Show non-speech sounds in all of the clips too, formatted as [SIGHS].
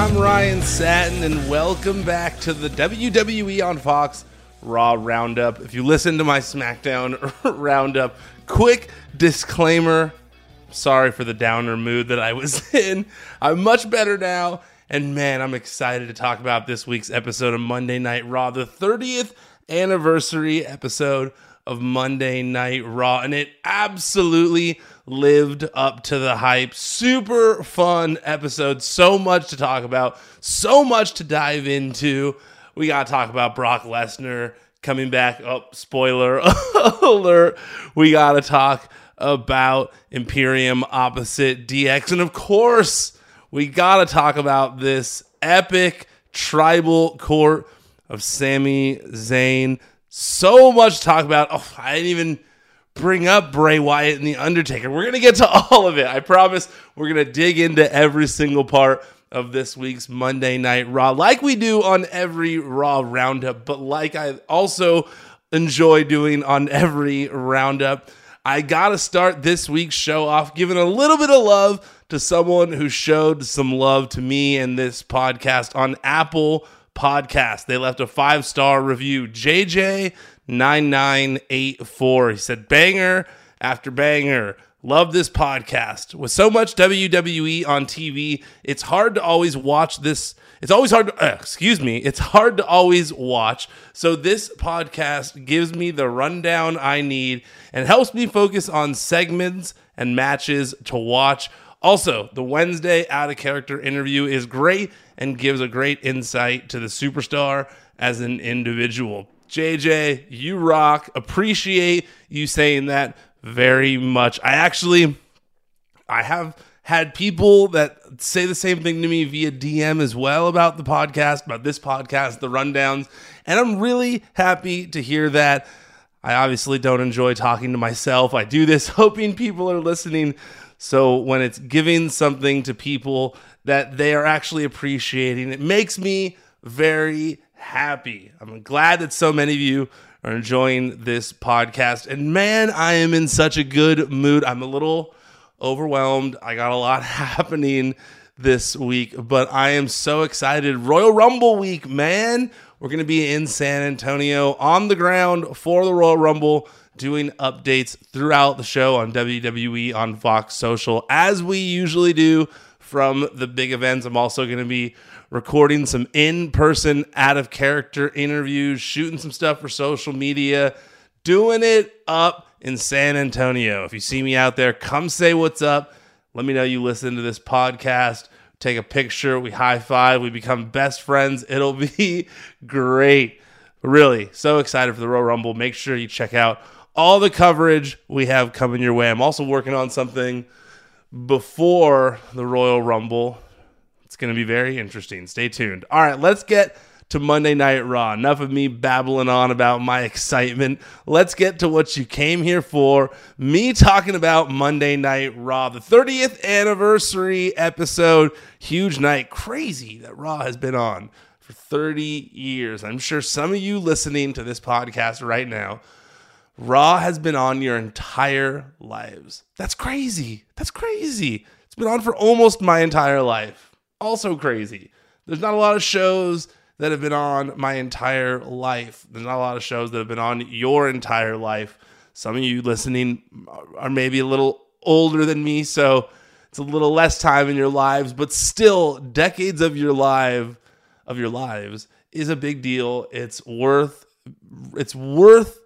I'm Ryan Satin, and welcome back to the WWE on Fox Raw Roundup. If you listen to my SmackDown [LAUGHS] Roundup, quick disclaimer sorry for the downer mood that I was [LAUGHS] in. I'm much better now, and man, I'm excited to talk about this week's episode of Monday Night Raw, the 30th anniversary episode of Monday Night Raw, and it absolutely lived up to the hype. Super fun episode. So much to talk about, so much to dive into. We got to talk about Brock Lesnar coming back. Oh, spoiler [LAUGHS] alert. We got to talk about Imperium opposite DX. And of course, we got to talk about this epic tribal court of Sami Zayn. So much to talk about. Oh, I didn't even bring up Bray Wyatt and The Undertaker. We're going to get to [LAUGHS] all of it. I promise we're going to dig into every single part of this week's Monday Night Raw, like we do on every Raw roundup, but like I also enjoy doing on every roundup. I got to start this week's show off giving a little bit of love to someone who showed some love to me and this podcast on Apple Podcast. They left a five star review. JJ 9984. He said, banger after banger. Love this podcast. With so much WWE on TV, it's hard to always watch this. It's always hard to, uh, excuse me, it's hard to always watch. So, this podcast gives me the rundown I need and helps me focus on segments and matches to watch. Also, the Wednesday out of character interview is great and gives a great insight to the superstar as an individual. JJ, you rock. Appreciate you saying that very much. I actually I have had people that say the same thing to me via DM as well about the podcast, about this podcast, the rundowns, and I'm really happy to hear that. I obviously don't enjoy talking to myself. I do this [LAUGHS] hoping people are listening. So when it's giving something to people that they are actually appreciating, it makes me very happy. I'm glad that so many of you are enjoying this podcast. And man, I am in such a good mood. I'm a little overwhelmed. I got a lot [LAUGHS] happening this week, but I am so excited. Royal Rumble week, man. We're going to be in San Antonio on the ground for the Royal Rumble, doing updates throughout the show on WWE on Fox Social, as we usually do from the big events. I'm also going to be recording some in person, out of character interviews, shooting some stuff for social media, doing it up in San Antonio. If you see me out there, come say what's up. Let me know you listen to this podcast. Take a picture. We high five. We become best friends. It'll [LAUGHS] be great. Really, so excited for the Royal Rumble. Make sure you check out all the coverage we have coming your way. I'm also working on something before the Royal Rumble it's going to be very interesting. Stay tuned. All right, let's get to Monday Night Raw. Enough of me babbling on about my excitement. Let's get to what you came here for. Me talking about Monday Night Raw, the 30th anniversary episode. Huge night. Crazy that Raw has been on for 30 years. I'm sure some of you listening to this podcast right now. Raw has been on your entire lives. That's crazy. That's crazy. It's been on for almost my entire life also crazy. There's not a lot of shows that have been on my entire life. There's not a lot of shows that have been on your entire life. Some of you listening are maybe a little older than me, so it's a little less time in your lives, but still decades of your life of your lives is a big deal. It's worth it's worth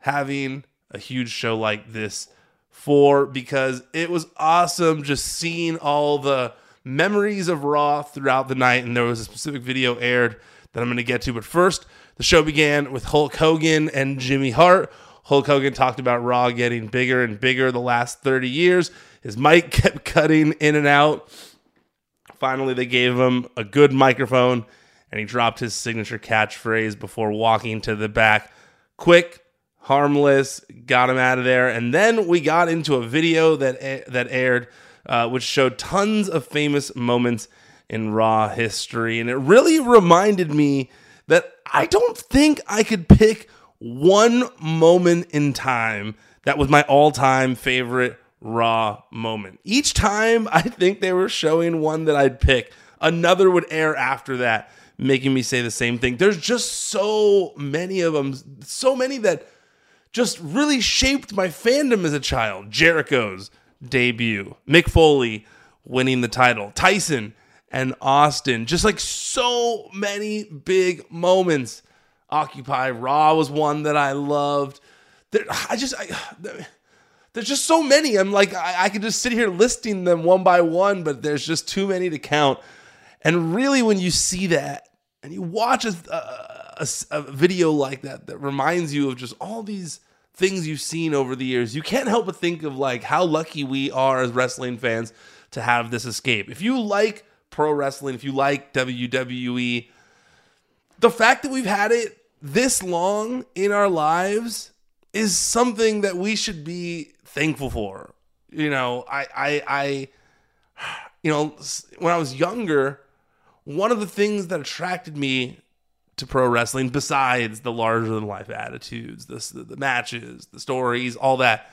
having a huge show like this for because it was awesome just seeing all the memories of Raw throughout the night, and there was a specific video aired that I'm going to get to. But first, the show began with Hulk Hogan and Jimmy Hart. Hulk Hogan talked about Raw getting bigger and bigger the last 30 years. His mic [LAUGHS] kept cutting in and out. Finally, they gave him a good microphone, and he dropped his signature catchphrase before walking to the back. Quick, harmless, got him out of there. And then we got into a video that that aired uh, which showed tons of famous moments in Raw history. And it really reminded me that I don't think I could pick one moment in time that was my all time favorite Raw moment. Each time I think they were showing one that I'd pick, Another would air after that, making me say the same thing. There's just so many of them, so many that just really shaped my fandom as a child. Jericho's debut, Mick Foley winning the title, Tyson and Austin, just like so many big moments. Occupy Raw was one that I loved. There, I just, I, there's just so many. I'm like, I, I could just sit here listing them one by one, but there's just too many to count. And really, when you see that and you watch a, a, a, video like that that reminds you of just all these things you've seen over the years, you can't help but think of like how lucky we are as wrestling fans to have this escape. If you like pro wrestling, if you like WWE, the fact that we've had it this long in our lives is something that we should be thankful for. You know, I I I [SIGHS] you know, when I was younger, one of the things that attracted me to pro wrestling, besides the larger than life attitudes, the, the matches, the stories, all that,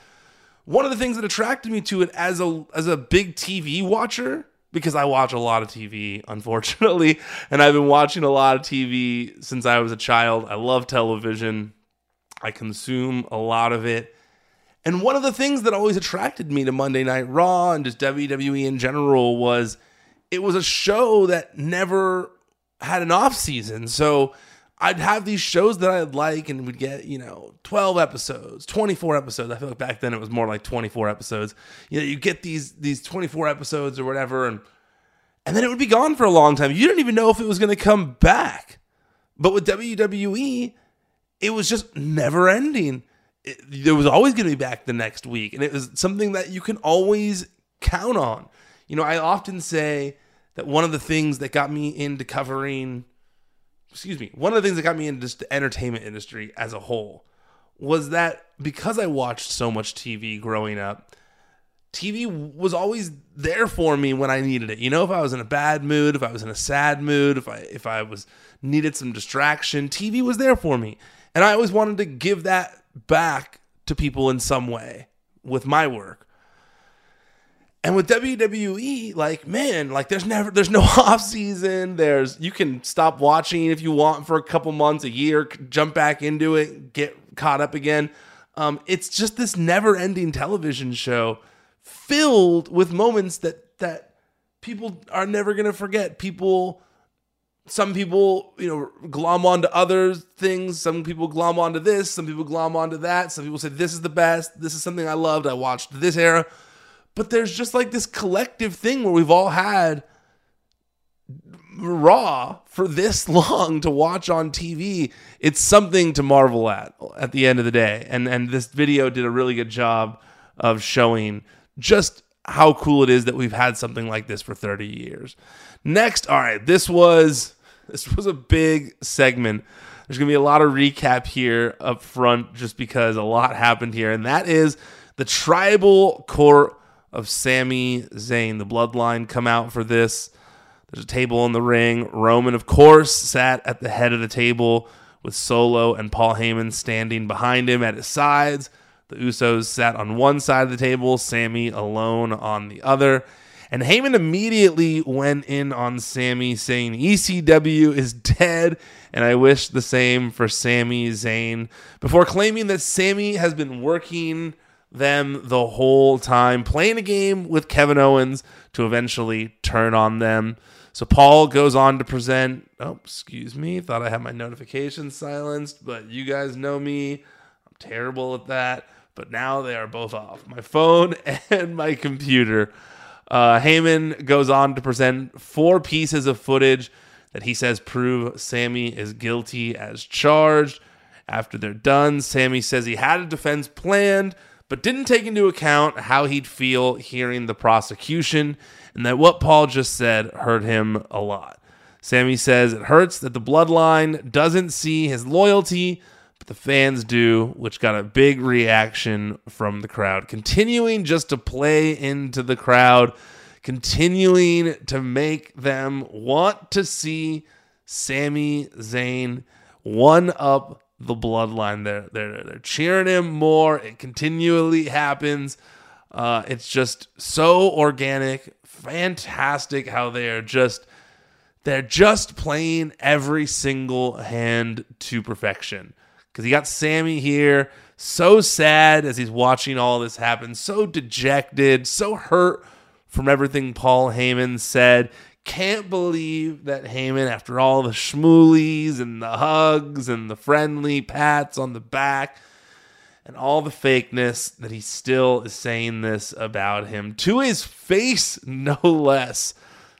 one of the things that attracted me to it as a as a big TV watcher, because I watch a lot of TV, [LAUGHS] unfortunately, and I've been watching a lot of TV since I was a child. I love television. I consume a lot of it. And one of the things that always attracted me to Monday Night Raw and just WWE in general was it was a show that never had an off season. So I'd have these shows that I'd like and we'd get, you know, 12 episodes, 24 episodes. I feel like back then it was more like 24 episodes. You know, you get these these 24 episodes or whatever and and then it would be gone for a long time. You didn't even know if it was going to come back. But with WWE, it was just never ending. It, there was always going to be back the next week and it was something that you can always count on. You know, I often say that one of the things that got me into covering, excuse me, one of the things that got me into just the entertainment industry as a whole was that because I watched so much TV growing up, TV was always there for me when I needed it. You know, if I was in a bad mood, if I was in a sad mood, if I if I was needed some distraction, TV was there for me. And I always wanted to give that back to people in some way with my work. And with WWE, like man, like there's never there's no [LAUGHS] off season. There's you can stop watching if you want for a couple months, a year, jump back into it, get caught up again. Um, it's just this never-ending television show filled with moments that that people are never gonna forget. People, some people, you know, glom onto other things. Some people glom onto this. Some people glom onto that. Some people say this is the best. This is something I loved. I watched this era but there's just like this collective thing where we've all had Raw for this [LAUGHS] long to watch on TV. It's something to marvel at at the end of the day. And and this video did a really good job of showing just how cool it is that we've had something like this for 30 years. Next, all right, this was this was a big segment. There's going to be a lot of recap here up front just because a lot happened here and that is the tribal court of Sami Zayn. The bloodline come out for this. There's a table in the ring. Roman, of course, sat at the head of the table with Solo and Paul Heyman standing behind him at his sides. The Usos sat on one side of the table, Sami alone on the other. And Heyman immediately went in on Sami, saying ECW is dead, and I wish the same for Sami Zayn, before claiming that Sami has been working them the whole time, playing a game with Kevin Owens to eventually turn on them. So Paul goes on to present. Oh, excuse me. Thought I had my notifications silenced, but you guys know me. I'm terrible at that. But now they are both off my phone [LAUGHS] and my computer. Uh, Heyman goes on to present four pieces of footage that he says prove Sami is guilty as charged. After they're done, Sami says he had a defense planned, but didn't take into account how he'd feel hearing the prosecution and that what Paul just said hurt him a lot. Sami says it hurts that the bloodline doesn't see his loyalty, but the fans do, which got a big reaction from the crowd. Continuing just to play into the crowd, continuing to make them want to see Sami Zayn one up the bloodline. They're they're they're cheering him more. It continually happens. Uh, it's just so organic, fantastic how they are just they're just playing every single hand to perfection. Because he got Sami here, so sad as he's watching all this happen, so dejected, so hurt from everything Paul Heyman said. Can't believe that Heyman, after all the schmoolies and the hugs and the friendly pats on the back and all the fakeness, that he still is saying this about him to his face, [LAUGHS] no less.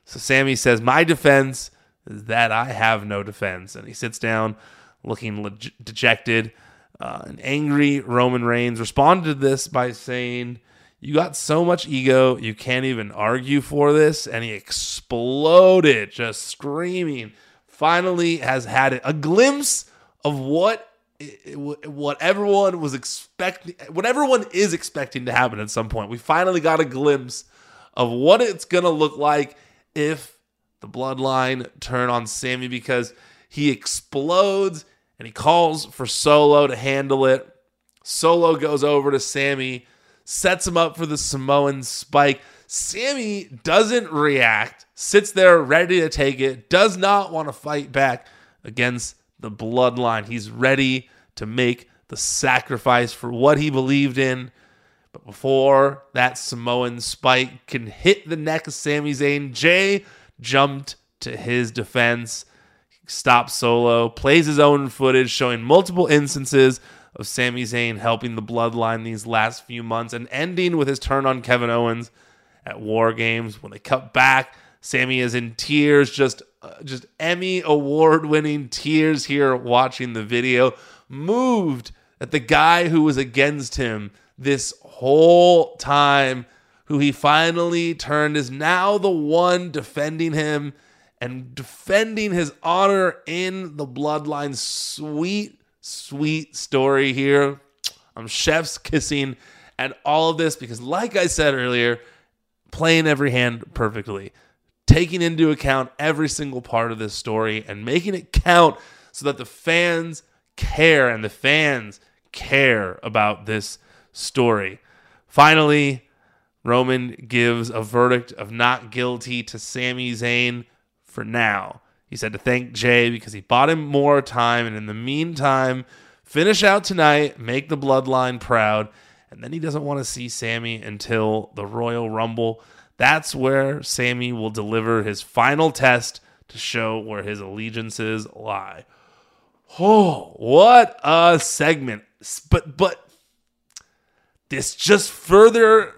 So Sami says, My defense is that I have no defense. And he sits down looking leg- dejected. Uh, an angry Roman Reigns responded to this by saying, You got so much ego, you can't even argue for this. And he exploded, just screaming. Finally, has had it, a glimpse of what what everyone was expecting, what everyone is expecting to happen at some point. We finally got a glimpse of what it's gonna look like if the bloodline turn on Sami because he explodes and he calls for Solo to handle it. Solo goes over to Sami, sets him up for the Samoan spike. Sami doesn't react, sits there ready to take it, does not want to fight back against the bloodline. He's ready to make the sacrifice for what he believed in. But before that Samoan spike can hit the neck of Sami Zayn, Jey jumped to his defense, stops Solo, plays his own footage showing multiple instances of Sami Zayn helping the bloodline these last few months and ending with his turn on Kevin Owens at War Games. When they cut back, Sami is in tears, just uh, just Emmy award winning tears here watching the video, moved that the guy who was against him this whole time, who he finally turned, is now the one defending him and defending his honor in the bloodline. Sweet, sweet story here. I'm chef's kissing and all of this because, like I said earlier, playing every hand perfectly, taking into account every single part of this story and making it count so that the fans care and the fans care about this story. Finally, Roman gives a verdict of not guilty to Sami Zayn for now. He said to thank Jey because he bought him more time, and in the meantime, finish out tonight, make the bloodline proud, and then he doesn't want to see Sami until the Royal Rumble. That's where Sami will deliver his final test to show where his allegiances lie. Oh, what a segment. But but this just further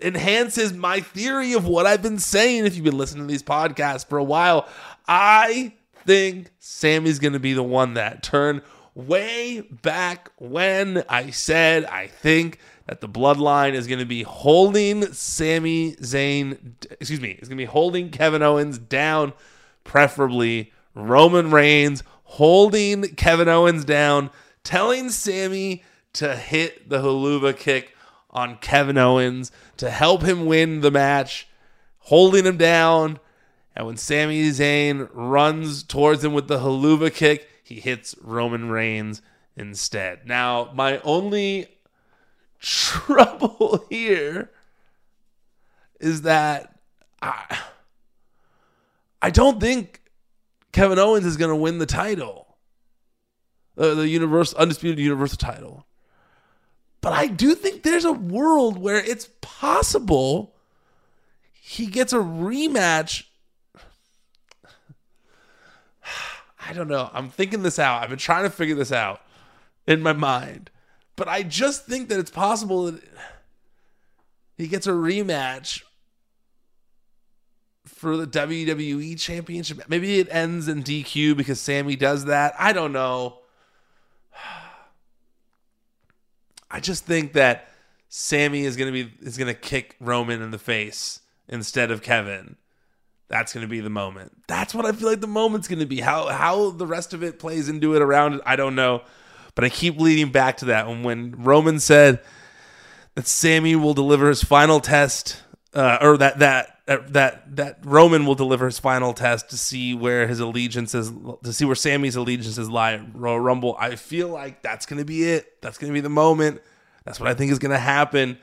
enhances my theory of what I've been saying if you've been listening to these podcasts for a while. I think Sami's going to be the one that turned way back when I said I think that the bloodline is going to be holding Sami Zayn, excuse me, is going to be holding Kevin Owens down, preferably Roman Reigns holding Kevin Owens down, telling Sami to hit the Helluva kick on Kevin Owens to help him win the match, holding him down. And when Sami Zayn runs towards him with the Helluva kick, he hits Roman Reigns instead. Now, my only trouble [LAUGHS] here is that I, I don't think Kevin Owens is going to win the title, uh, the universe undisputed universal title. But I do think there's a world where it's possible he gets a rematch. I don't know. I'm thinking this out. I've been trying to figure this out in my mind. But I just think that it's possible that he gets a rematch for the WWE Championship. Maybe it ends in DQ because Sami does that. I don't know. I just think that Sami is gonna be is gonna kick Roman in the face instead of Kevin. That's gonna be the moment. That's what I feel like the moment's gonna be. How how the rest of it plays into it around it, I don't know. But I keep leading back to that. And when Roman said that Sami will deliver his final test, uh, or that that that that Roman will deliver his final test to see where his allegiances to see where Sami's allegiances lie at Royal Rumble. I feel like that's going to be it. That's going to be the moment. That's what I think is going to happen.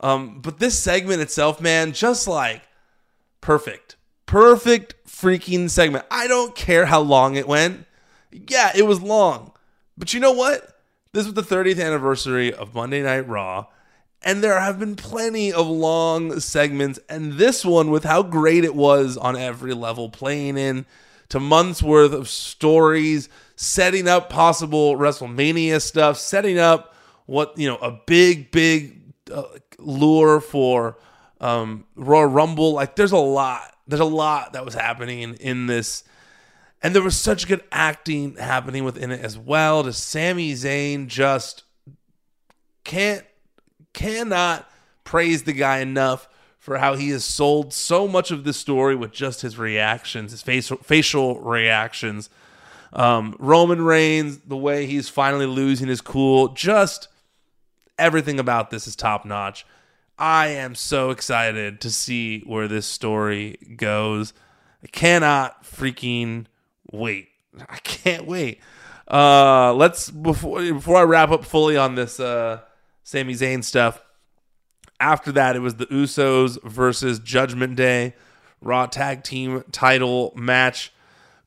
Um, but this segment itself, man, just like perfect, Perfect freaking segment. I don't care how long it went. Yeah, it was long. But you know what? This was the 30th anniversary of Monday Night Raw, and there have been plenty of long segments, and this one, with how great it was on every level, playing in to months worth of stories, setting up possible WrestleMania stuff, setting up what, you know, a big, big uh, lure for um, Rumble. Like, there's a lot. There's a lot that was happening in, this and there was such good acting happening within it as well. To Sami Zayn just can't cannot praise the guy enough for how he has sold so much of this story with just his reactions, his facial facial reactions. Um, Roman Reigns, the way he's finally losing his cool, just everything about this is top notch. I am so excited to see where this story goes. I cannot freaking wait. [LAUGHS] I can't wait. Uh, let's before before I wrap up fully on this uh, Sami Zayn stuff. After that, it was the Usos versus Judgment Day Raw Tag Team Title match.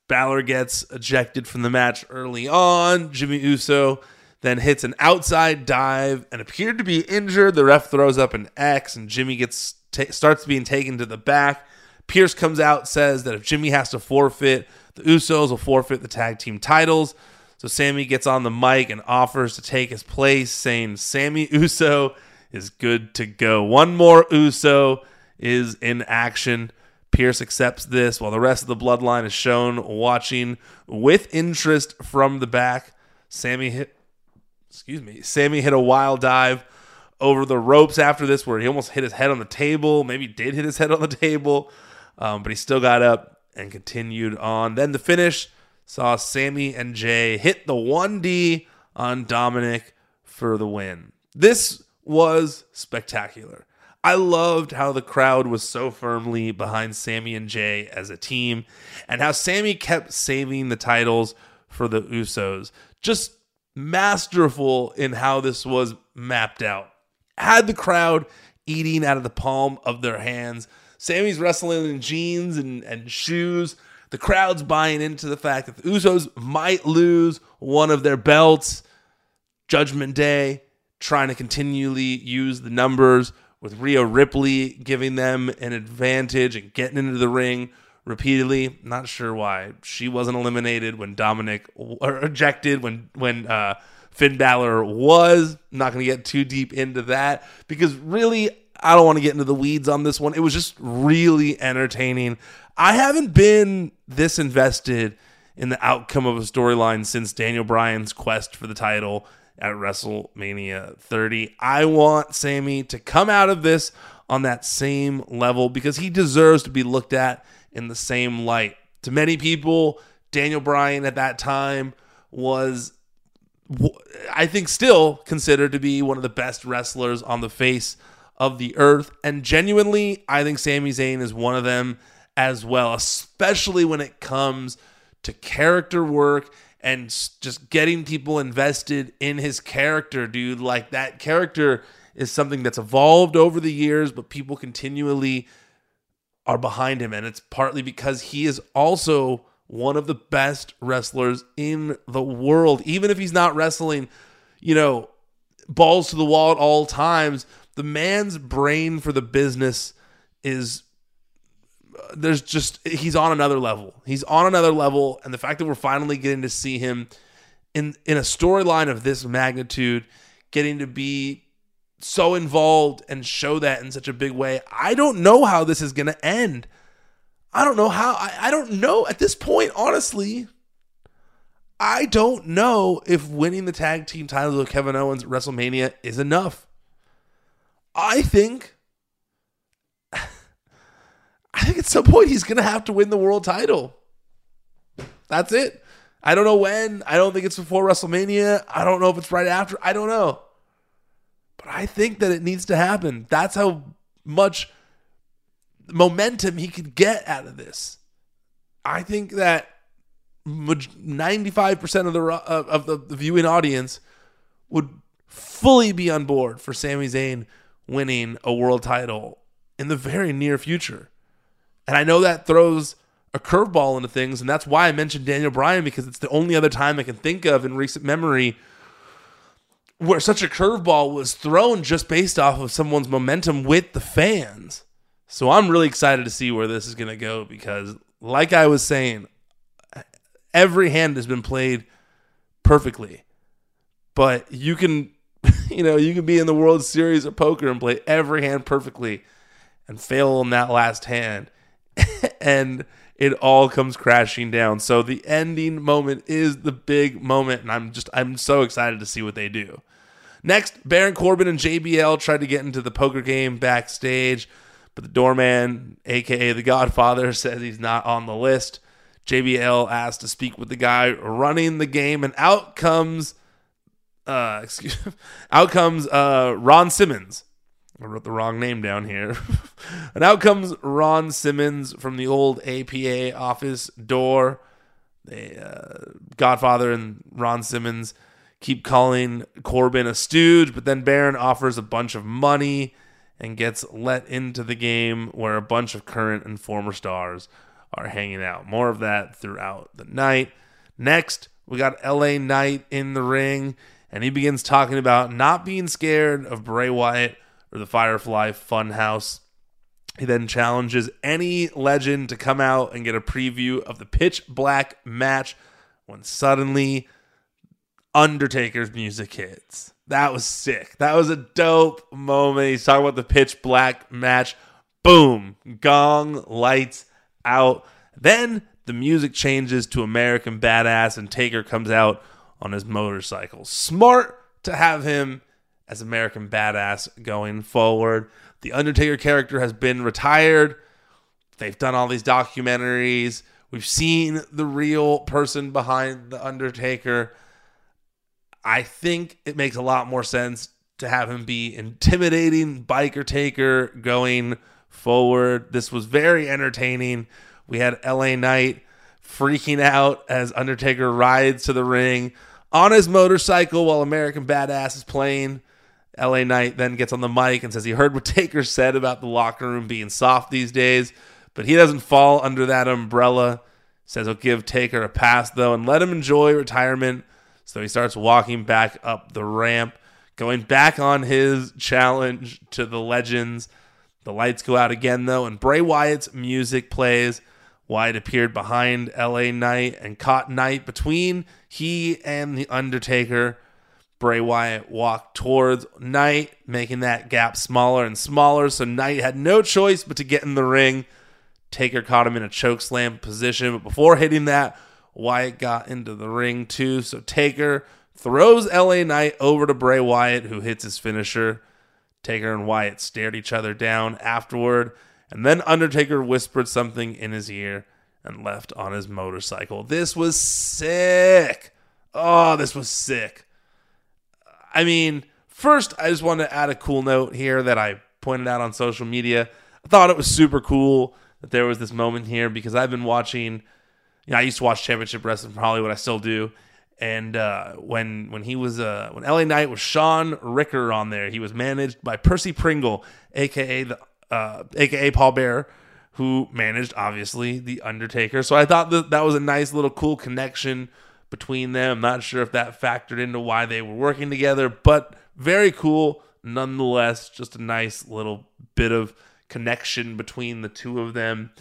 Balor gets ejected from the match early on. Jimmy Uso then hits an outside dive and appeared to be injured. The ref throws up an X, and Jimmy gets t- starts being taken to the back. Pearce comes out, says that if Jimmy has to forfeit, the Usos will forfeit the tag team titles. So Sami gets on the mic and offers to take his place, saying Sami [LAUGHS] Uso is good to go. One more Uso is in action. Pearce accepts this while the rest of the bloodline is shown watching with interest from the back. Sami hit excuse me, Sami hit a wild dive over the ropes after this where he almost hit his head on the table, maybe did hit his head [LAUGHS] on the table. Um, but he still got up and continued on. Then the finish saw Sami and Jey hit the 1D on Dominik for the win. This was spectacular. I loved how the crowd was so firmly behind Sami and Jey as a team and how Sami kept saving the titles for the Usos. Just masterful in how this was mapped out. Had the crowd eating out of the palm of their hands Sami's wrestling in jeans and, and shoes. The crowd's buying into the fact that the Usos might lose one of their belts. Judgment Day trying to continually use the numbers with Rhea Ripley giving them an advantage and getting into the ring repeatedly. Not sure why she wasn't eliminated when Dominik or ejected when when uh, Finn Balor was. not going to get too deep into that because really I don't want to get into the weeds on this one. It was just really entertaining. I haven't been this invested in the outcome of a storyline since Daniel Bryan's quest for the title at WrestleMania 30. I want Sami to come out of this on that same level because he deserves to be looked at in the same light. To many people, Daniel Bryan at that time was I think still considered to be one of the best wrestlers on the face of the earth. And genuinely, I think Sami Zayn is one of them as well, especially when it comes to character work and just getting people invested in his character, dude. Like that character is something that's evolved over the years, but people continually are behind him. And it's partly because he is also one of the best wrestlers in the world. Even if he's not wrestling, you know, balls to the wall at all times, the man's brain for the business is there's just he's on another level. He's on another level, and the fact that we're finally getting to see him in in a storyline of this magnitude, getting to be so involved and show that in such a big way. I don't know how this is going to end. I don't know how. I, I don't know at this point, honestly. I don't know if winning the tag team titles of Kevin Owens WrestleMania is enough. I think [LAUGHS] I think at some point he's going to have to win the world title. That's it. I don't know when. I don't think it's before WrestleMania. I don't know if it's right after. I don't know. But I think that it needs to happen. That's how much momentum he could get out of this. I think that 95% of the of the viewing audience would fully be on board for Sami Zayn winning a world title in the very near future. And I know that throws a curveball into things, and that's why I mentioned Daniel Bryan because it's the only other time I can think of in recent memory where such a curveball was thrown just based off of someone's momentum with the fans. So I'm really excited to see where this is going to go because, like I was saying, every hand has been played perfectly. But you can, [LAUGHS] you know, you can be in the World Series of poker and play every hand perfectly and fail in that last hand. [LAUGHS] and it all comes crashing down. So the ending moment is the big moment, and I'm just I'm so excited to see what they do. Next, Baron Corbin and JBL tried to get into the poker game backstage, but the doorman, aka the Godfather, [LAUGHS] says he's not on the list. JBL asked to speak with the guy running the game, and out comes, uh, [LAUGHS] excuse, out comes uh, Ron Simmons. I wrote the wrong name down here. [LAUGHS] and out comes Ron Simmons from the old APA office door. The uh, Godfather and Ron Simmons keep calling Corbin a stooge, but then Baron offers a bunch of money and gets let into the game where a bunch of current and former stars are hanging out. More of that throughout the night. Next, we got LA Knight in the ring, and he begins talking about not being scared of Bray Wyatt or the Firefly Funhouse. He then challenges any legend to come out and get a preview of the pitch black match when suddenly Undertaker's music hits. That was sick. That was a dope moment. He's talking about the pitch black match. Boom. Gong, lights out. Then the music changes to American Badass, and Taker comes out on his motorcycle. Smart to have him as American Badass going forward. The Undertaker character has been retired. They've done all these documentaries. We've seen the real person behind the Undertaker. I think it makes a lot more sense to have him be intimidating biker taker going forward. This was very entertaining. We had LA Knight freaking out as Undertaker rides to the ring on his motorcycle while American Badass is playing. LA Knight then gets on the mic and says he heard what Taker said about the locker room being soft these days, but he doesn't fall under that umbrella. Says he'll give Taker a pass though and let him enjoy retirement so he starts walking back up the ramp, going back on his challenge to the legends. The lights go out again, though, and Bray Wyatt's music plays. Wyatt appeared behind LA Knight and caught Knight between he and The Undertaker. Bray Wyatt walked towards Knight, making that gap smaller and smaller, so Knight had no choice but to get in the ring. Taker caught him in a choke slam position, but before hitting that, Wyatt got into the ring too. So Taker throws LA Knight over to Bray Wyatt, who hits his finisher. Taker and Wyatt stared each other down afterward, and then Undertaker whispered something in his ear and left on his motorcycle. This was sick. Oh, this was sick. I mean, first, I just wanted to add a cool note here that I pointed out on social media. I thought it was super cool that there was this moment here because I've been watching you know, I used to watch Championship Wrestling from Hollywood. I still do. And uh, when when he was uh, when LA Knight was Shaun Ricker on there, he was managed by Percy Pringle, aka the uh, aka Paul Bearer, who managed obviously the Undertaker. So I thought that that was a nice little cool connection between them. Not sure if that factored into why they were working together, but very cool nonetheless. Just a nice little bit of connection between the two of them.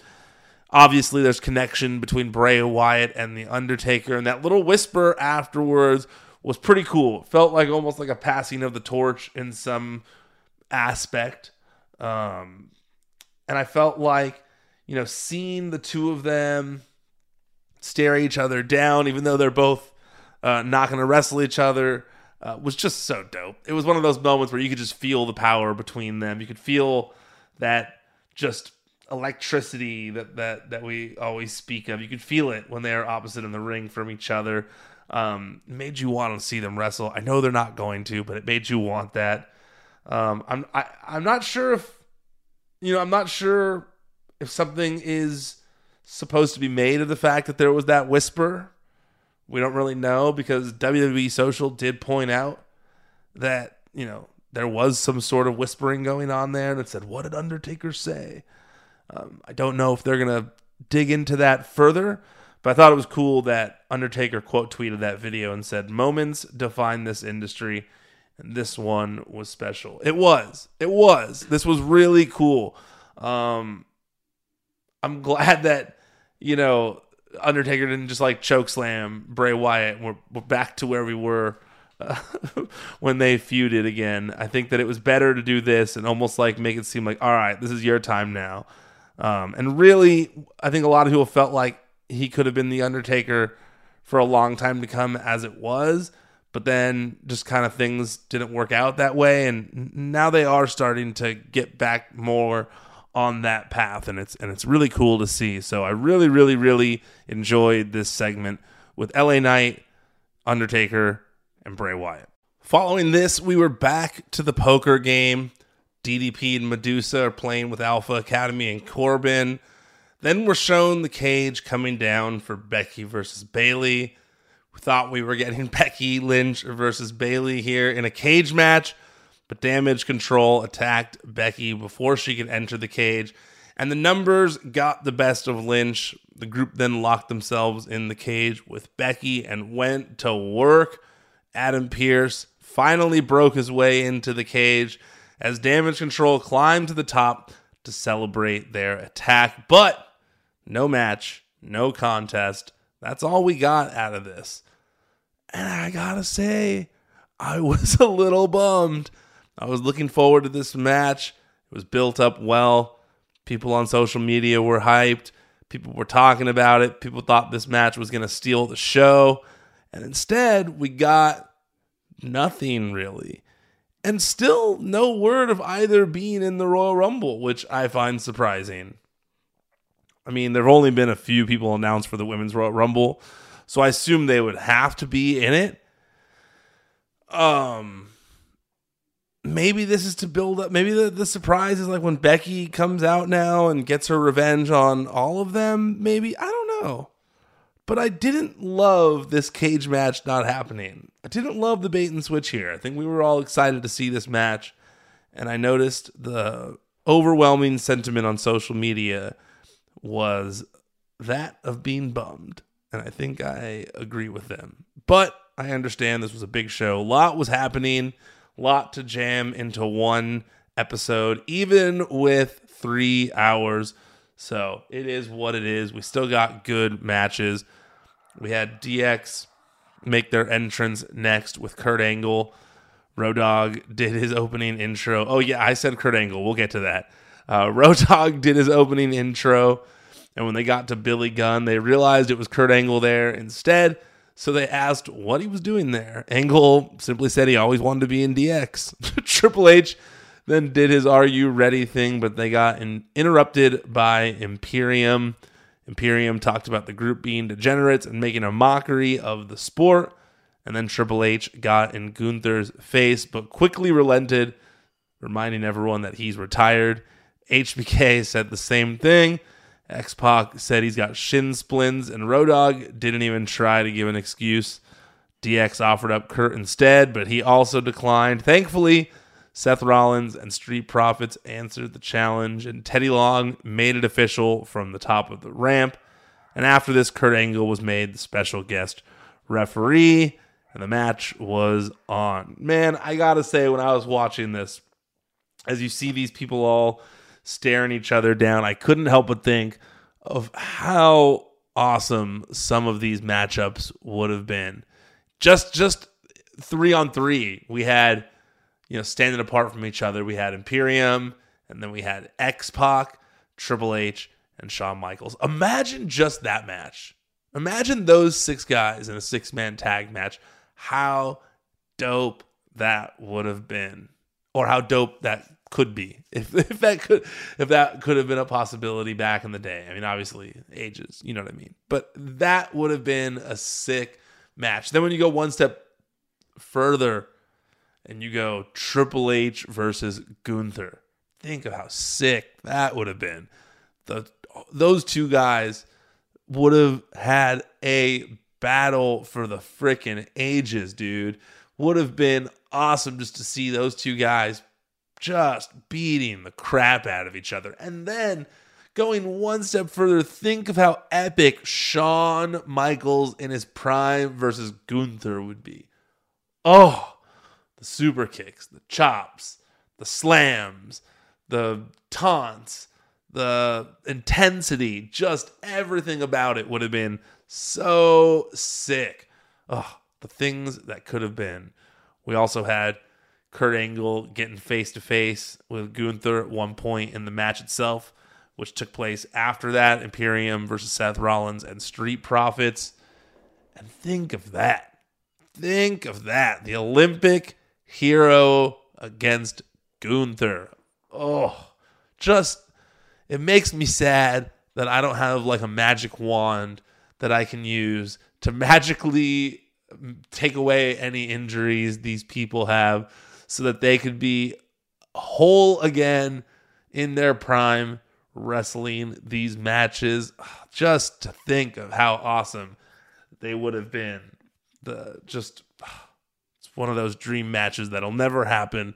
Obviously, there's connection between Bray Wyatt and the Undertaker, and that little whisper afterwards was pretty cool. Felt like almost like a passing of the torch in some aspect, um, and I felt like you know seeing the two of them stare each other down, even though they're both uh, not going to wrestle each other. Uh, was just so dope. It was one of those moments where you could just feel the power between them. You could feel that just electricity that that that we always speak of. You could feel it when they're opposite in the ring from each other. Um, made you want to see them wrestle. I know they're not going to, but it made you want that. Um, I'm I, I'm not sure if you know I'm not sure if something is supposed to be made of the fact that there was that whisper. We don't really know because WWE Social did point out that you know there was some sort of whispering going on there that said, "What did Undertaker say?" Um, I don't know if they're going to dig into that further, but I thought it was cool that Undertaker quote tweeted that video and said, Moments define this industry. And this one was special. It was. It was. This was really cool. Um, I'm glad [LAUGHS] that, you know, Undertaker didn't just like choke slam Bray Wyatt. We're, we're back to where we were uh, [LAUGHS] when they feuded again. I think that it was better to do this and almost like make it seem like, all right, this is your time now. Um, and really, I think a lot of people felt like he could have been the Undertaker for a long time to come as it was. But then just kind of things didn't work out that way. And now they are starting to get back more on that path and it's and it's really cool to see. So I really really really enjoyed this segment with LA Knight, Undertaker and Bray Wyatt. Following this, we were back to the poker game. DDP and Medusa are playing with Alpha Academy and Corbin. Then we're shown the cage coming down for Becky versus Bayley. We thought we were getting [LAUGHS] Becky Lynch versus Bayley here in a cage match, but Damage Control attacked Becky before she could enter the cage, and the numbers got the best of Lynch. The group then locked themselves in the cage with Becky and went to work. Adam Pearce finally broke his way into the cage as Damage Control climbed to the top to celebrate their attack, but no match, no contest. That's all we got out of this. And I gotta say, I [LAUGHS] was a little bummed. I was looking forward to this match. It was built up well. People on social media were hyped. People were talking about it. People thought this match was going to steal the show. And instead, we got nothing really. And still no word of either being in the Royal Rumble, which I find surprising. I mean, there have only been a few people announced for the Women's Royal Rumble, so I assume they would have to be in it. Um, maybe this is to build up. Maybe the, the surprise is like when Becky comes out now and gets her revenge on all of them. Maybe I don't know, but I didn't love this cage match not happening. I didn't love the bait and switch here. I think we were all excited to see this match, and I noticed the overwhelming sentiment on social media was that of being bummed. And I think I agree with them. But I understand this was a big show. A lot was happening a lot to jam into one episode, even with three hours. So it is what it is. We still got good matches. We had DX make their entrance next with Kurt Angle. Road Dog did his opening intro. Oh, yeah, I said Kurt Angle. We'll get to that. Uh, [LAUGHS] Road Dog did his opening intro. And when they got to Billy Gunn, they realized it was Kurt Angle there instead. So they asked what he was doing there. Angle simply said he always wanted to be in DX. [LAUGHS] Triple H then did his Are You Ready thing, but they got in, interrupted by Imperium. Imperium talked about the group being degenerates and making a mockery of the sport. And then Triple H got in Gunther's face, but quickly relented, reminding everyone that he's retired. HBK [LAUGHS] said the same thing. X Pac said he's got shin splints, and Road Dog didn't even try to give an excuse. DX offered up Kurt instead, but he also declined. Thankfully, Seth Rollins and Street Profits answered the challenge, and Teddy Long made it official from the top of the ramp. And after this, Kurt Angle was made the special guest referee, and the match was on. Man, I gotta say, when I was watching this, as you see these people all staring each other down, I couldn't help but think of how awesome some of these matchups would have been. Just just three on three. We had, you know, standing apart from each other. We had Imperium, and then we had X Pac, Triple H, and Shawn Michaels. Imagine just that match. Imagine those six guys in a six man tag match. How dope that would have been, or how dope that could be [LAUGHS] if, if that could if that could have been a possibility back in the day. I mean, obviously ages, you know what I mean. But that would have been a sick match. Then when you go one step further and you go Triple H versus Gunther, think of how sick that would have been. The those two guys would have had a battle for the freaking ages, dude. Would have been awesome just to see those two guys just beating the crap out of each other. And then going one step further, think of how epic Shawn Michaels in his prime versus Gunther would be. Oh, the super kicks, the chops, the slams, the taunts, the intensity, just everything about it would have been so sick. Oh, the things that could have been. We also had Kurt Angle getting face to face with Gunther at one point in the match itself, which took place after that Imperium versus Seth Rollins and Street Profits. And think of that. Think of that. The Olympic hero against Gunther. Oh, just, it makes me sad that I don't have like a magic wand that I can use to magically take away any injuries these people have so that they could be whole again in their prime wrestling these matches just to think of how awesome they would have been the just one of those dream matches that'll never happen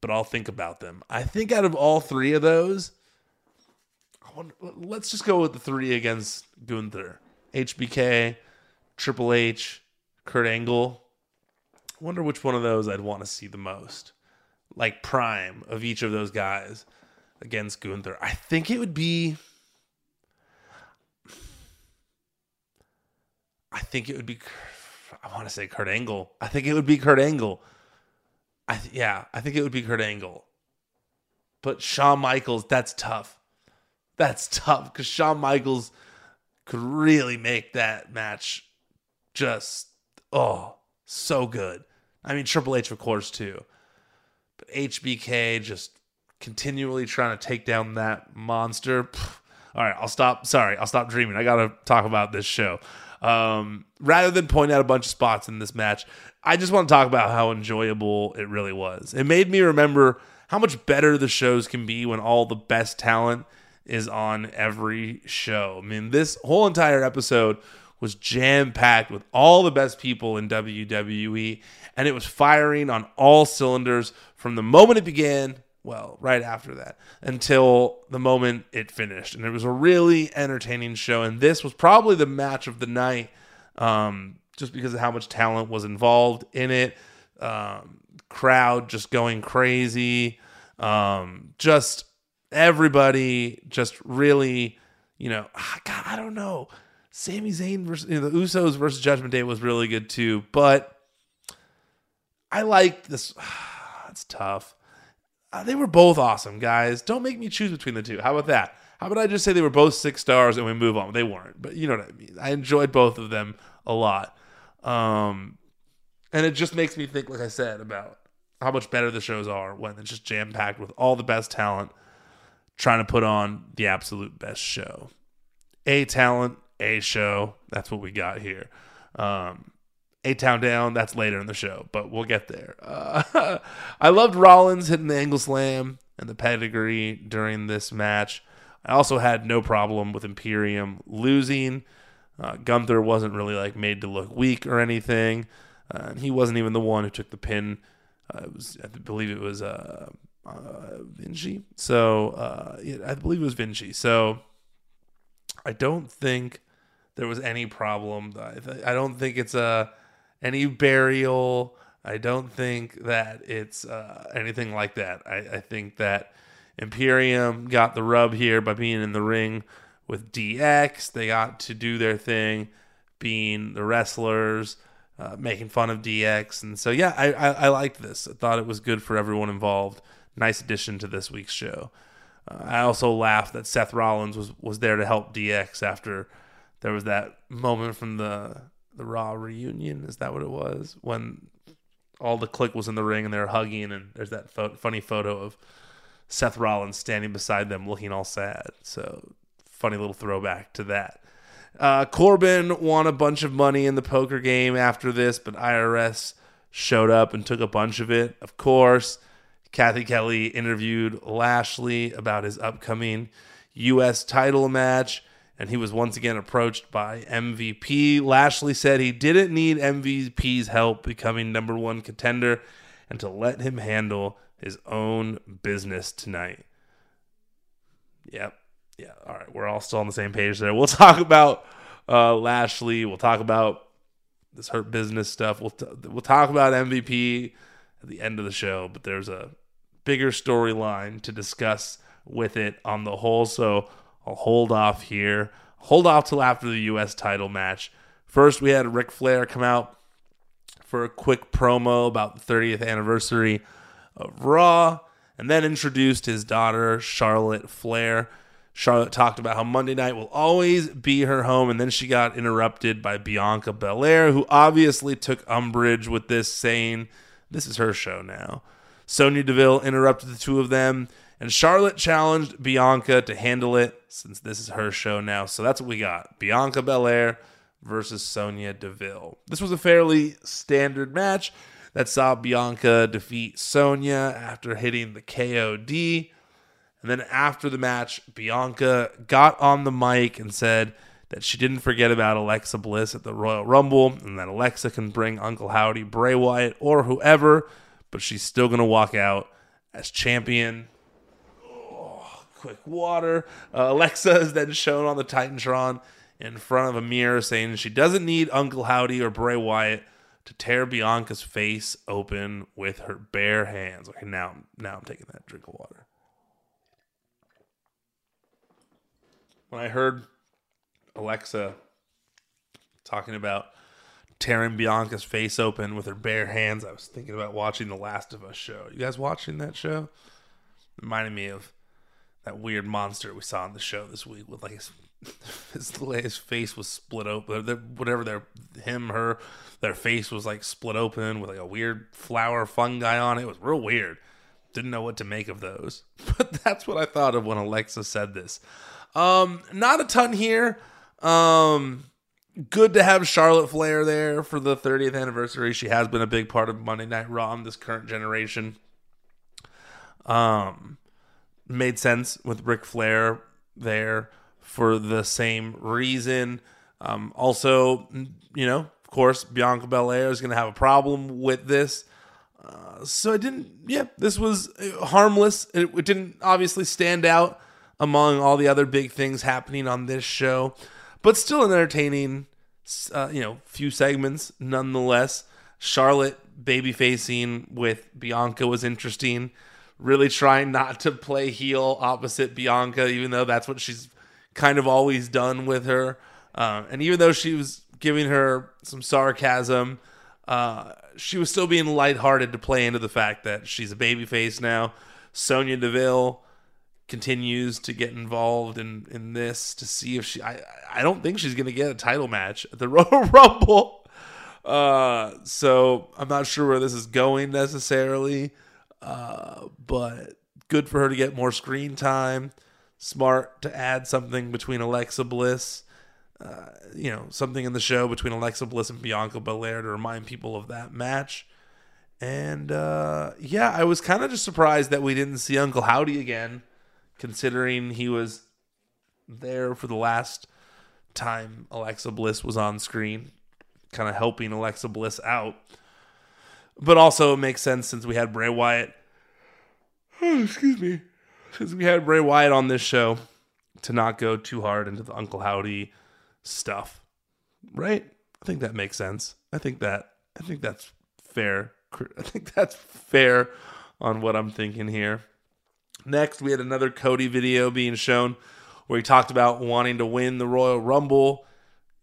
but I'll think about them. I think out of all 3 of those wonder, let's just go with the 3 against Gunther. HBK, Triple H, Kurt Angle. I wonder which one of those I'd want to see the most. Like prime of each of those guys against Gunther. I think it would be. I think it would be. I want to say Kurt Angle. I think it would be Kurt Angle. I th- yeah, I think it would be Kurt Angle. But Shawn Michaels, that's tough. That's tough because Shawn Michaels could really make that match just oh, so good. I mean, Triple H, of course, too. But HBK just continually trying to take down that monster. Pfft. All right, I'll stop. Sorry, I'll stop dreaming. I got to talk about this show. Um, rather than point out a bunch of spots in this match, I just want to talk about how enjoyable it really was. It made me remember how much better the shows can be when all the best talent is on every show. I mean, this whole entire episode was jam packed with all the best people in WWE, and it was firing on all cylinders from the moment it began. Well, right after that, until the moment it finished. And it was a really entertaining show. And this was probably the match of the night, um, just because of how much talent was involved in it. Um, crowd just going crazy. Um, just everybody just really, you know, God, I don't know Sami Zayn versus you know, the Usos versus Judgment Day was really good too, but I like this. [SIGHS] It's tough. Uh, they were both awesome, guys. Don't make me choose between the two. How about that? How about I just say they were both six stars and we move on? They weren't, but you know what I mean. I enjoyed both of them a lot, um, and it just makes me think, like I said, about how much better the shows are when it's just jam packed with all the best talent trying to put on the absolute best show. A talent a show. That's what we got here. Um, a Town Down, that's later in the show, but we'll get there. Uh, [LAUGHS] I loved Rollins hitting the angle slam and the pedigree during this match. I also had no problem with Imperium losing. Uh, Gunther wasn't really like made to look weak or anything. Uh, he wasn't even the one who took the pin. Uh, it was, I believe it was uh, uh Vinci. So uh, yeah, I believe it was Vinci. So I don't think there was any problem. I, th- I don't think it's a any burial. I don't think that it's uh, anything like that. I, I think that Imperium got the rub here by being in the ring with DX. They got to do their thing, being the wrestlers, uh, making fun of DX, and so yeah, I, I, I liked this. I thought it was good for everyone involved. Nice addition to this week's show. Uh, I also laughed that Seth Rollins was was there to help DX after there was that moment from the the Raw reunion. Is that what it was when all the clique was in the ring and they were hugging, and there's that fo- funny photo of Seth Rollins standing beside them, looking all sad. So funny little throwback to that. Uh, Corbin won a bunch of money in the poker game after this, but IRS showed up and took a bunch of it. Of course, Cathy Kelley interviewed Lashley about his upcoming U.S. title match and he was once again approached by MVP. Lashley said he didn't need MVP's help becoming number one contender and to let him handle his own business tonight. Yep. yeah, all right, we're all still on the same page there. We'll [LAUGHS] talk about uh, Lashley. We'll talk about this hurt business stuff. We'll t- we'll talk about MVP at the end of the show, but there's a bigger storyline to discuss with it on the whole. So I'll hold off here. Hold off till after the U.S. title match. First, we had Ric Flair come out for a quick promo about the 30th anniversary of Raw, and then introduced his daughter, Charlotte Flair. Charlotte talked about how Monday night will always be her home, and then she got interrupted by Bianca Belair, who obviously took umbrage with this, saying, This is her show now. Sonya Deville interrupted the two of them, and Charlotte challenged Bianca to handle it since this is her show now. So that's what we got Bianca Belair versus Sonya Deville. This was a fairly standard match that saw Bianca defeat Sonya after hitting the KOD. And then after the match, Bianca got on the mic and said that she didn't forget about Alexa Bliss at the Royal Rumble and that Alexa can bring Uncle Howdy, Bray Wyatt, or whoever, but she's still going to walk out as champion. Quick water. Uh, Alexa is then shown on the Titantron in front of a mirror saying she doesn't need Uncle Howdy or Bray Wyatt to tear Bianca's face open with her bare hands. Okay, now now I'm taking that drink of water. When I heard Alexa talking about tearing Bianca's face open with her bare hands, I was thinking about watching the Last of Us show. You guys watching that show? Reminded me of that weird monster we saw on the show this week with like his [LAUGHS] his, his face was split open. Whatever their him her their face was like split open with like a weird flower fungi on it. It was real weird. Didn't know what to make of those. [LAUGHS] But that's what I thought of when Alexa said this. Um, not a ton here. Um, good to have Charlotte Flair there for the 30th anniversary. She has been a big part of Monday Night Raw in this current generation. Um, made sense with Ric Flair there for the same reason. Um, also, you know, of course, Bianca Belair is going to have a problem with this. Uh, so it didn't, yeah, this was harmless. It, it, didn't obviously stand out among all the other big things happening on this show, but still an entertaining, uh, you know, few segments nonetheless. Charlotte baby facing with Bianca was interesting. Really trying not to play heel opposite Bianca, even though that's what she's kind of always done with her. Uh, and even though she was giving her some sarcasm, uh, she was still being lighthearted to play into the fact that she's a babyface now. Sonya Deville continues to get involved in, in this to see if she. I, I don't think she's going to get a title match at the [LAUGHS] Royal Rumble. Uh, so I'm not sure where this is going necessarily. Uh, but good for her to get more screen time smart to add something between Alexa Bliss, uh, you know, something in the show between Alexa Bliss and Bianca Belair to remind people of that match. And uh, yeah, I was kind of just surprised that we didn't see Uncle Howdy again, considering he was there for the last time Alexa Bliss was on screen, kind of helping Alexa Bliss out. But also, it makes sense since we had Bray Wyatt. Oh, [SIGHS] excuse me because we had Bray Wyatt on this show to not go too hard into the Uncle Howdy stuff, right? I think that makes sense. I think that I think that's fair. I think that's fair on what I'm thinking here. Next, we had another Cody video being shown where he talked about wanting to win the Royal Rumble.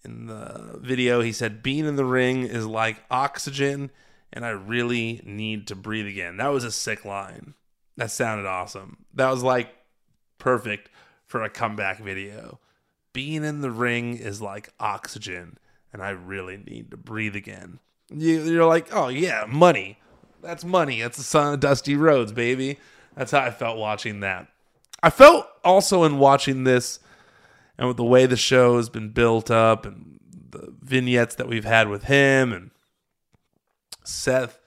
In the video, he said, Being in the ring is like oxygen, and I really need to breathe again. That was a sick line. That sounded awesome. That was like perfect for a comeback video. Being in the ring is like oxygen, and I really need to breathe again. You, are like, oh yeah, money. That's money. That's the son of Dusty Rhodes, baby. That's how I felt watching that. I felt also in watching this, and with the way the show has been built up, and the vignettes that we've had with him, and Seth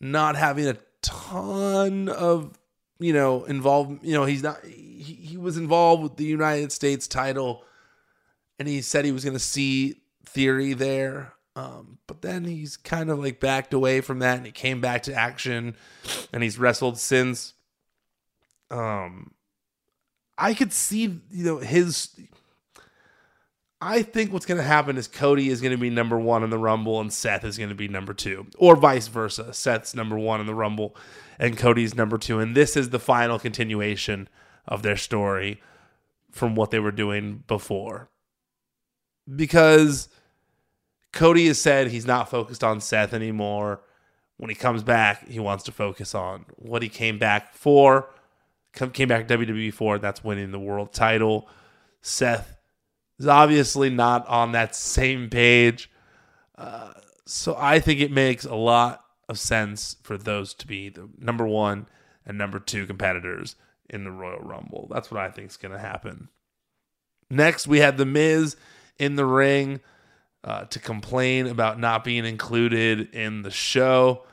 not having a ton of you know involved you know he's not he, he was involved with the united states title and he said he was going to see theory there um, but then he's kind of like backed away from that and he came back to action and he's wrestled since um I could see, you know, his. I think what's going to happen is Cody is going to be number one in the Rumble and Seth is going to be number two, or vice versa. Seth's number one in the Rumble and Cody's number two. And this is the final continuation of their story from what they were doing before. Because Cody has said he's not focused on Seth anymore. When he comes back, he wants to focus on what he came back for. Came back WWE for, that's winning the world title. Seth is obviously not on that same page. Uh, so I think it makes a lot of sense for those to be the number one and number two competitors in the Royal Rumble. That's what I think is going to happen. Next, we had The Miz in the ring uh, to complain about not being included in the show,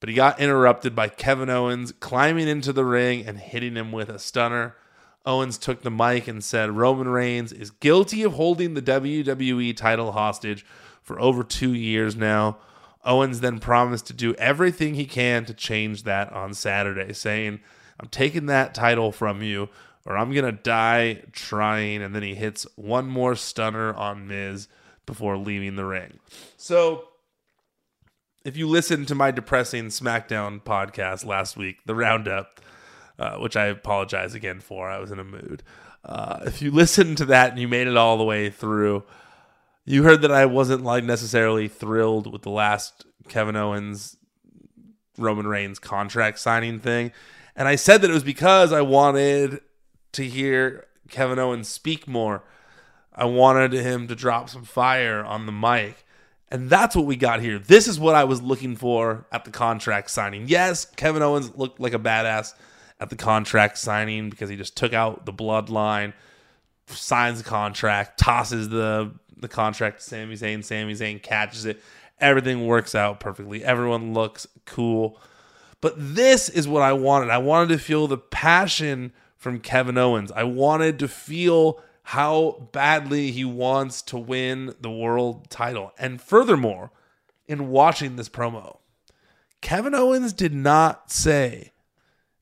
but he got interrupted by Kevin Owens climbing into the ring and hitting him with a stunner. Owens took the mic and said Roman Reigns is guilty of holding the WWE title hostage for over two years now. Owens then promised to do everything he can to change that on Saturday, saying, I'm taking that title from you, or I'm going to die trying. And then he hits one more stunner on Miz before leaving the ring. So, if you listened to my depressing SmackDown podcast last week, the roundup, uh, which I apologize again for, I was in a mood. Uh, if you [LAUGHS] listened to that and you made it all the way through, you heard that I wasn't like necessarily thrilled with the last Kevin Owens Roman Reigns contract signing thing. And I said that it was because I wanted to hear Kevin Owens speak more. I wanted him to drop some fire on the mic. And that's what we got here. This is what I was looking for at the contract signing. Yes, Kevin Owens looked like a badass at the contract signing because he just took out the bloodline, signs the contract, tosses the the contract to Sami Zayn. Sami Zayn catches it. Everything works out perfectly. Everyone looks cool. But this is what I wanted. I wanted to feel the passion from Kevin Owens. I wanted to feel how badly he wants to win the world title. And furthermore, in watching this promo, Kevin Owens did not say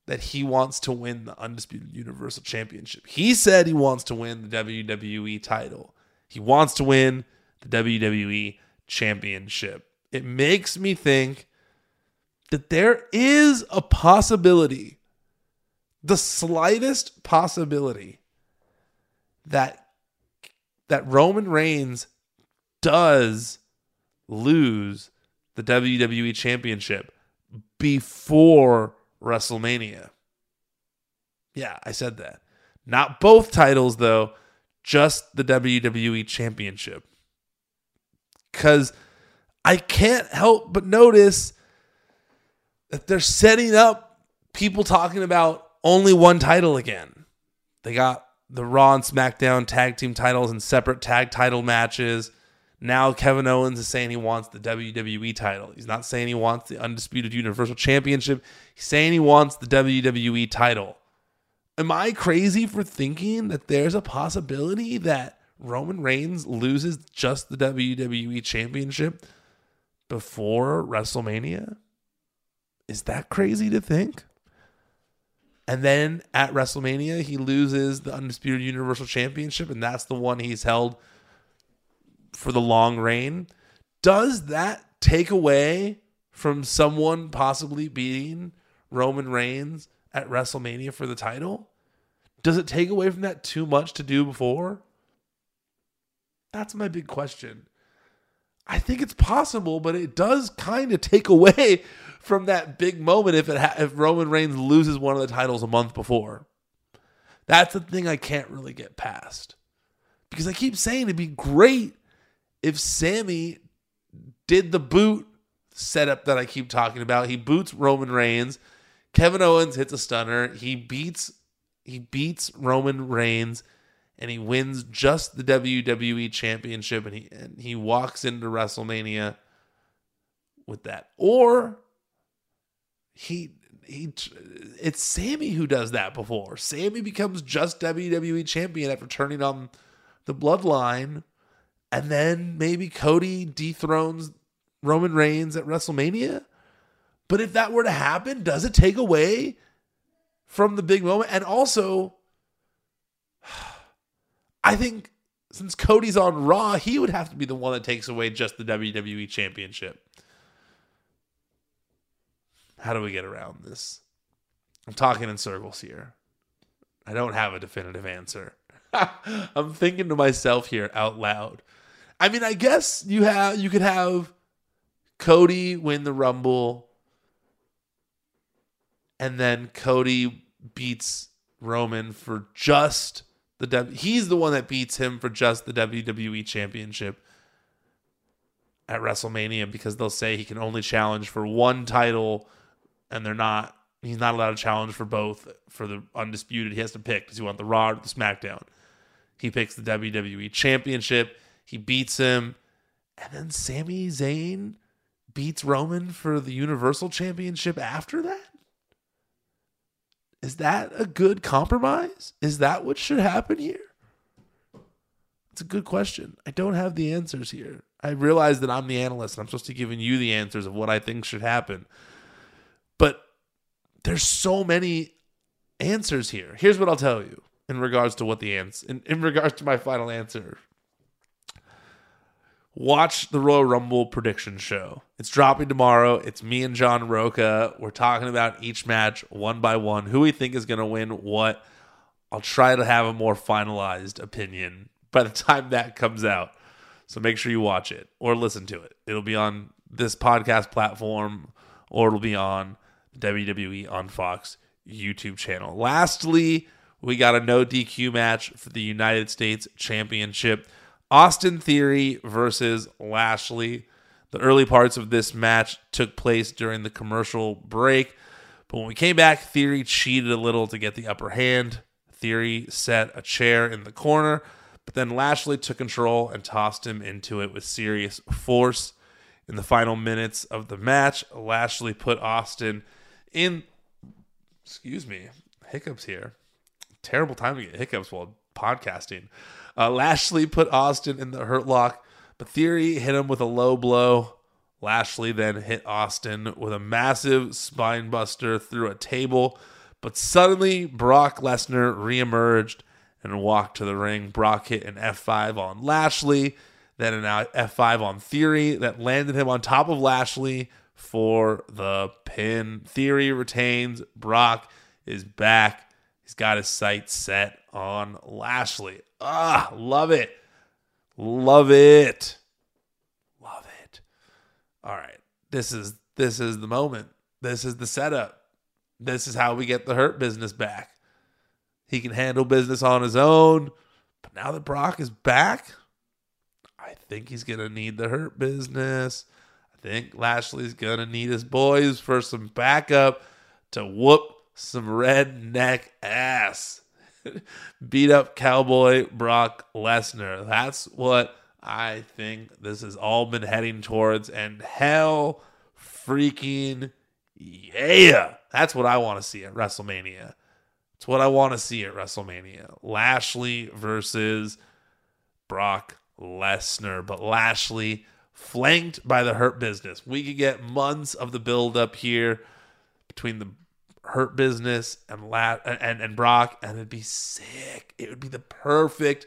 that he wants to win the Undisputed Universal Championship. He said he wants to win the WWE title. He wants to win the WWE Championship. It makes me think that there is a possibility, the slightest possibility, that that Roman Reigns does lose the WWE Championship before WrestleMania. Yeah, I said that. Not both titles, though, just the WWE Championship. Because I can't help but notice that they're setting up people talking about only one title again. They got the Raw and SmackDown tag team titles and separate tag title matches. Now Kevin Owens is saying he wants the WWE title. He's not saying he wants the Undisputed Universal Championship. He's saying he wants the WWE title. Am I crazy for thinking that there's a possibility that Roman Reigns loses just the WWE Championship before WrestleMania? Is that crazy to think? And then at WrestleMania, he loses the Undisputed Universal Championship, and that's the one he's held for the long reign. Does that take away from someone possibly beating Roman Reigns at WrestleMania for the title? Does it take away from that too much to do before? That's my big question. I think it's possible, but it does kind of take [LAUGHS] away from that big moment if it ha- if Roman Reigns loses one of the titles a month before. That's the thing I can't really get past. Because I keep saying it'd be great if Sami did the boot setup that I keep talking about. He boots Roman Reigns. Kevin Owens hits a stunner. He beats he beats Roman Reigns and he wins just the WWE championship and he and he walks into WrestleMania with that. Or he he it's Sami who does that before. Sami becomes just WWE champion after turning on the bloodline and then maybe Cody dethrones Roman Reigns at WrestleMania. But if that were to happen, does it take away from the big moment? And also, [SIGHS] I think since Cody's on Raw, he would have to be the one that takes away just the WWE Championship. How do we get around this? I'm talking in circles here. I don't have a definitive answer. [LAUGHS] I'm thinking to myself here out loud. I mean, I guess you have you could have Cody win the Rumble and then Cody beats Roman for just the he's the one that beats him for just the WWE championship at WrestleMania because they'll say he can only challenge for one title and they're not he's not allowed to challenge for both for the undisputed. He has to pick. Does he want the Raw or the SmackDown? He picks the WWE championship he beats him and then Sami Zayn beats Roman for the Universal Championship after that is that a good compromise? Is that what should happen here? It's a good question. I don't have the answers here. I realize that I'm the analyst and I'm supposed to be giving you the answers of what I think should happen. But there's so many answers here. Here's what I'll tell you in regards to what the answer in, in regards to my final answer watch the Royal Rumble prediction show. It's dropping tomorrow. It's me and John Roca. We're talking about each match one by one, who we think is going to win what. I'll try to have a more finalized opinion by the [LAUGHS] time that comes out. So make sure you watch it or listen to it. It'll be on this podcast platform or it'll be on WWE on Fox YouTube channel. Lastly, we got a no DQ match for the United States Championship. Austin Theory versus Lashley. The early parts of this match took place during the commercial break, but when we came back, Theory cheated a little to get the upper hand. Theory set a chair in the corner, but then Lashley took control and tossed him into it with serious force. In the final minutes of the match, Lashley put Austin in. Excuse me, hiccups here. Terrible time to get hiccups while podcasting. Uh, Lashley put Austin in the hurt lock, but Theory hit him with a low blow. Lashley then hit Austin with a massive spine buster through a table, but suddenly Brock Lesnar reemerged and walked to the ring. Brock hit an F5 on Lashley, then an F5 on Theory that landed him on top of Lashley for the pin. Theory retains. Brock is back. He's got his sights set on Lashley. Ah, love it. Love it. Love it. All right. This is this is the moment. This is the setup. This is how we get the hurt business back. He can handle business on his own. But now that Brock is back, I think he's going to need the hurt business. I think Lashley's going to need his boys for some backup to whoop some redneck ass. [LAUGHS] beat up Cowboy Brock Lesnar. That's what I think this has all been heading towards. And hell freaking yeah. That's what I want to see at WrestleMania. It's what I want to see at WrestleMania. Lashley versus Brock Lesnar. But Lashley flanked by the Hurt Business. We could get months of the build up here between the Hurt Business and La- and and Brock, and it'd be sick. It would be the perfect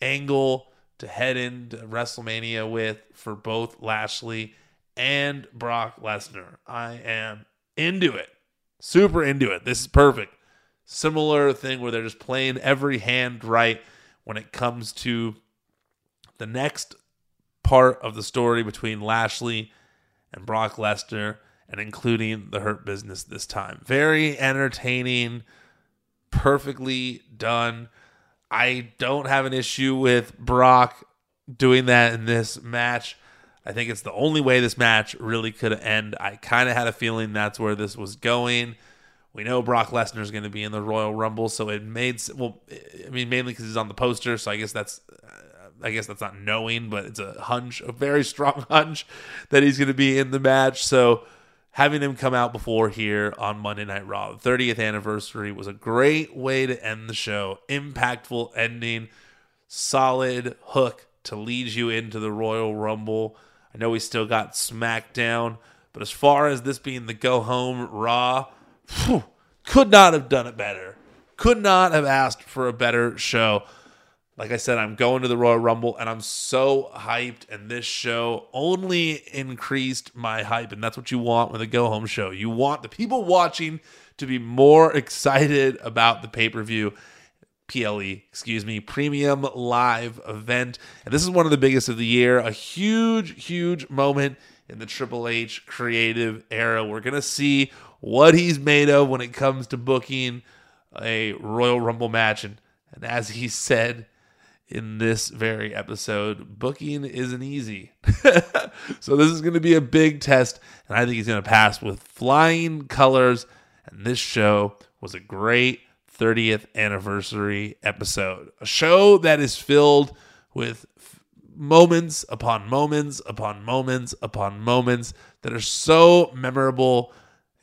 angle to head into WrestleMania with for both Lashley and Brock Lesnar. I am into it, super into it. This is perfect. Similar thing where they're just playing every hand right when it comes to the next part of the story between Lashley and Brock Lesnar and including the Hurt Business this time. Very entertaining, perfectly done. I don't have an issue with Brock doing that in this match. I think it's the only way this match really could end. I kind of had a feeling that's where this was going. We know Brock Lesnar is going to be in the Royal Rumble, so it made well. I mean, mainly because he's on the poster, so I guess that's I guess that's not knowing, but it's a hunch, a very strong [LAUGHS] hunch that he's going to be in the match. So having them come out before here on Monday Night Raw. The 30th anniversary was a great way to end the show. Impactful ending, solid hook to lead you into the Royal Rumble. I know we still got SmackDown, but as far as this being the go home Raw, whew, could not have done it better. Could not have asked for a better show. Like I said, I'm going to the Royal Rumble and I'm so hyped. And this show only increased my hype. And that's what you want with a go home show. You want the people watching to be more excited about the pay per view. PLE, excuse me, premium live event. And this is one of the biggest of the year. A huge, huge moment in the Triple H creative era. We're going to see what he's made of when it comes to booking a Royal Rumble match. And, and as he said in this very episode, booking isn't easy. [LAUGHS] so this is going to be a big test. And I think he's going to pass with flying colors. And this show was a great 30th anniversary episode. A show that is filled with moments upon moments upon moments upon moments that are so memorable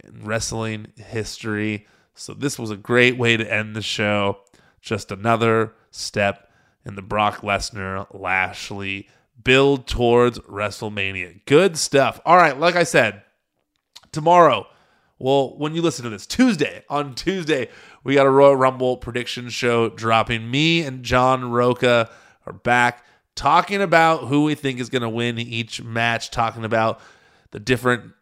in wrestling history. So, this was a great way to end the show. Just another step in the Brock Lesnar Lashley build towards WrestleMania. Good stuff. All right, like I said, tomorrow, well, when you listen to this, Tuesday, on Tuesday, we got a Royal Rumble prediction show dropping. Me and John Roca are back talking about who we think is going to win each match, talking about the different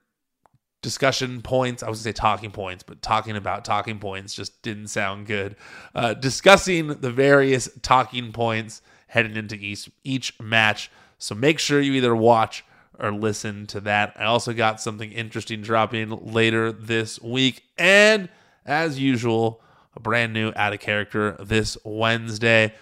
discussion points. I was to say talking points, but talking about talking points just didn't sound good. Uh, discussing the various talking points heading into each, each match. So make sure you either watch or listen to that. I also got something interesting dropping later this week. And as usual, a brand new out of character this Wednesday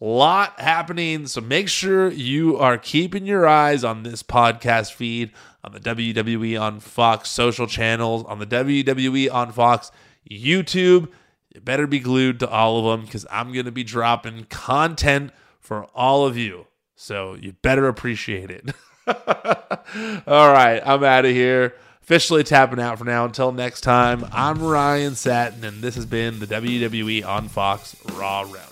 lot happening. So make sure you are keeping your eyes on this podcast feed, on the WWE on Fox social channels, on the WWE on Fox YouTube. You better be glued to all of them because I'm going to be dropping content for all of you. So you better appreciate it. [LAUGHS] all right, I'm out of here. Officially tapping out for now. Until next time, I'm Ryan Satin, and this has been the WWE on Fox Raw Roundup.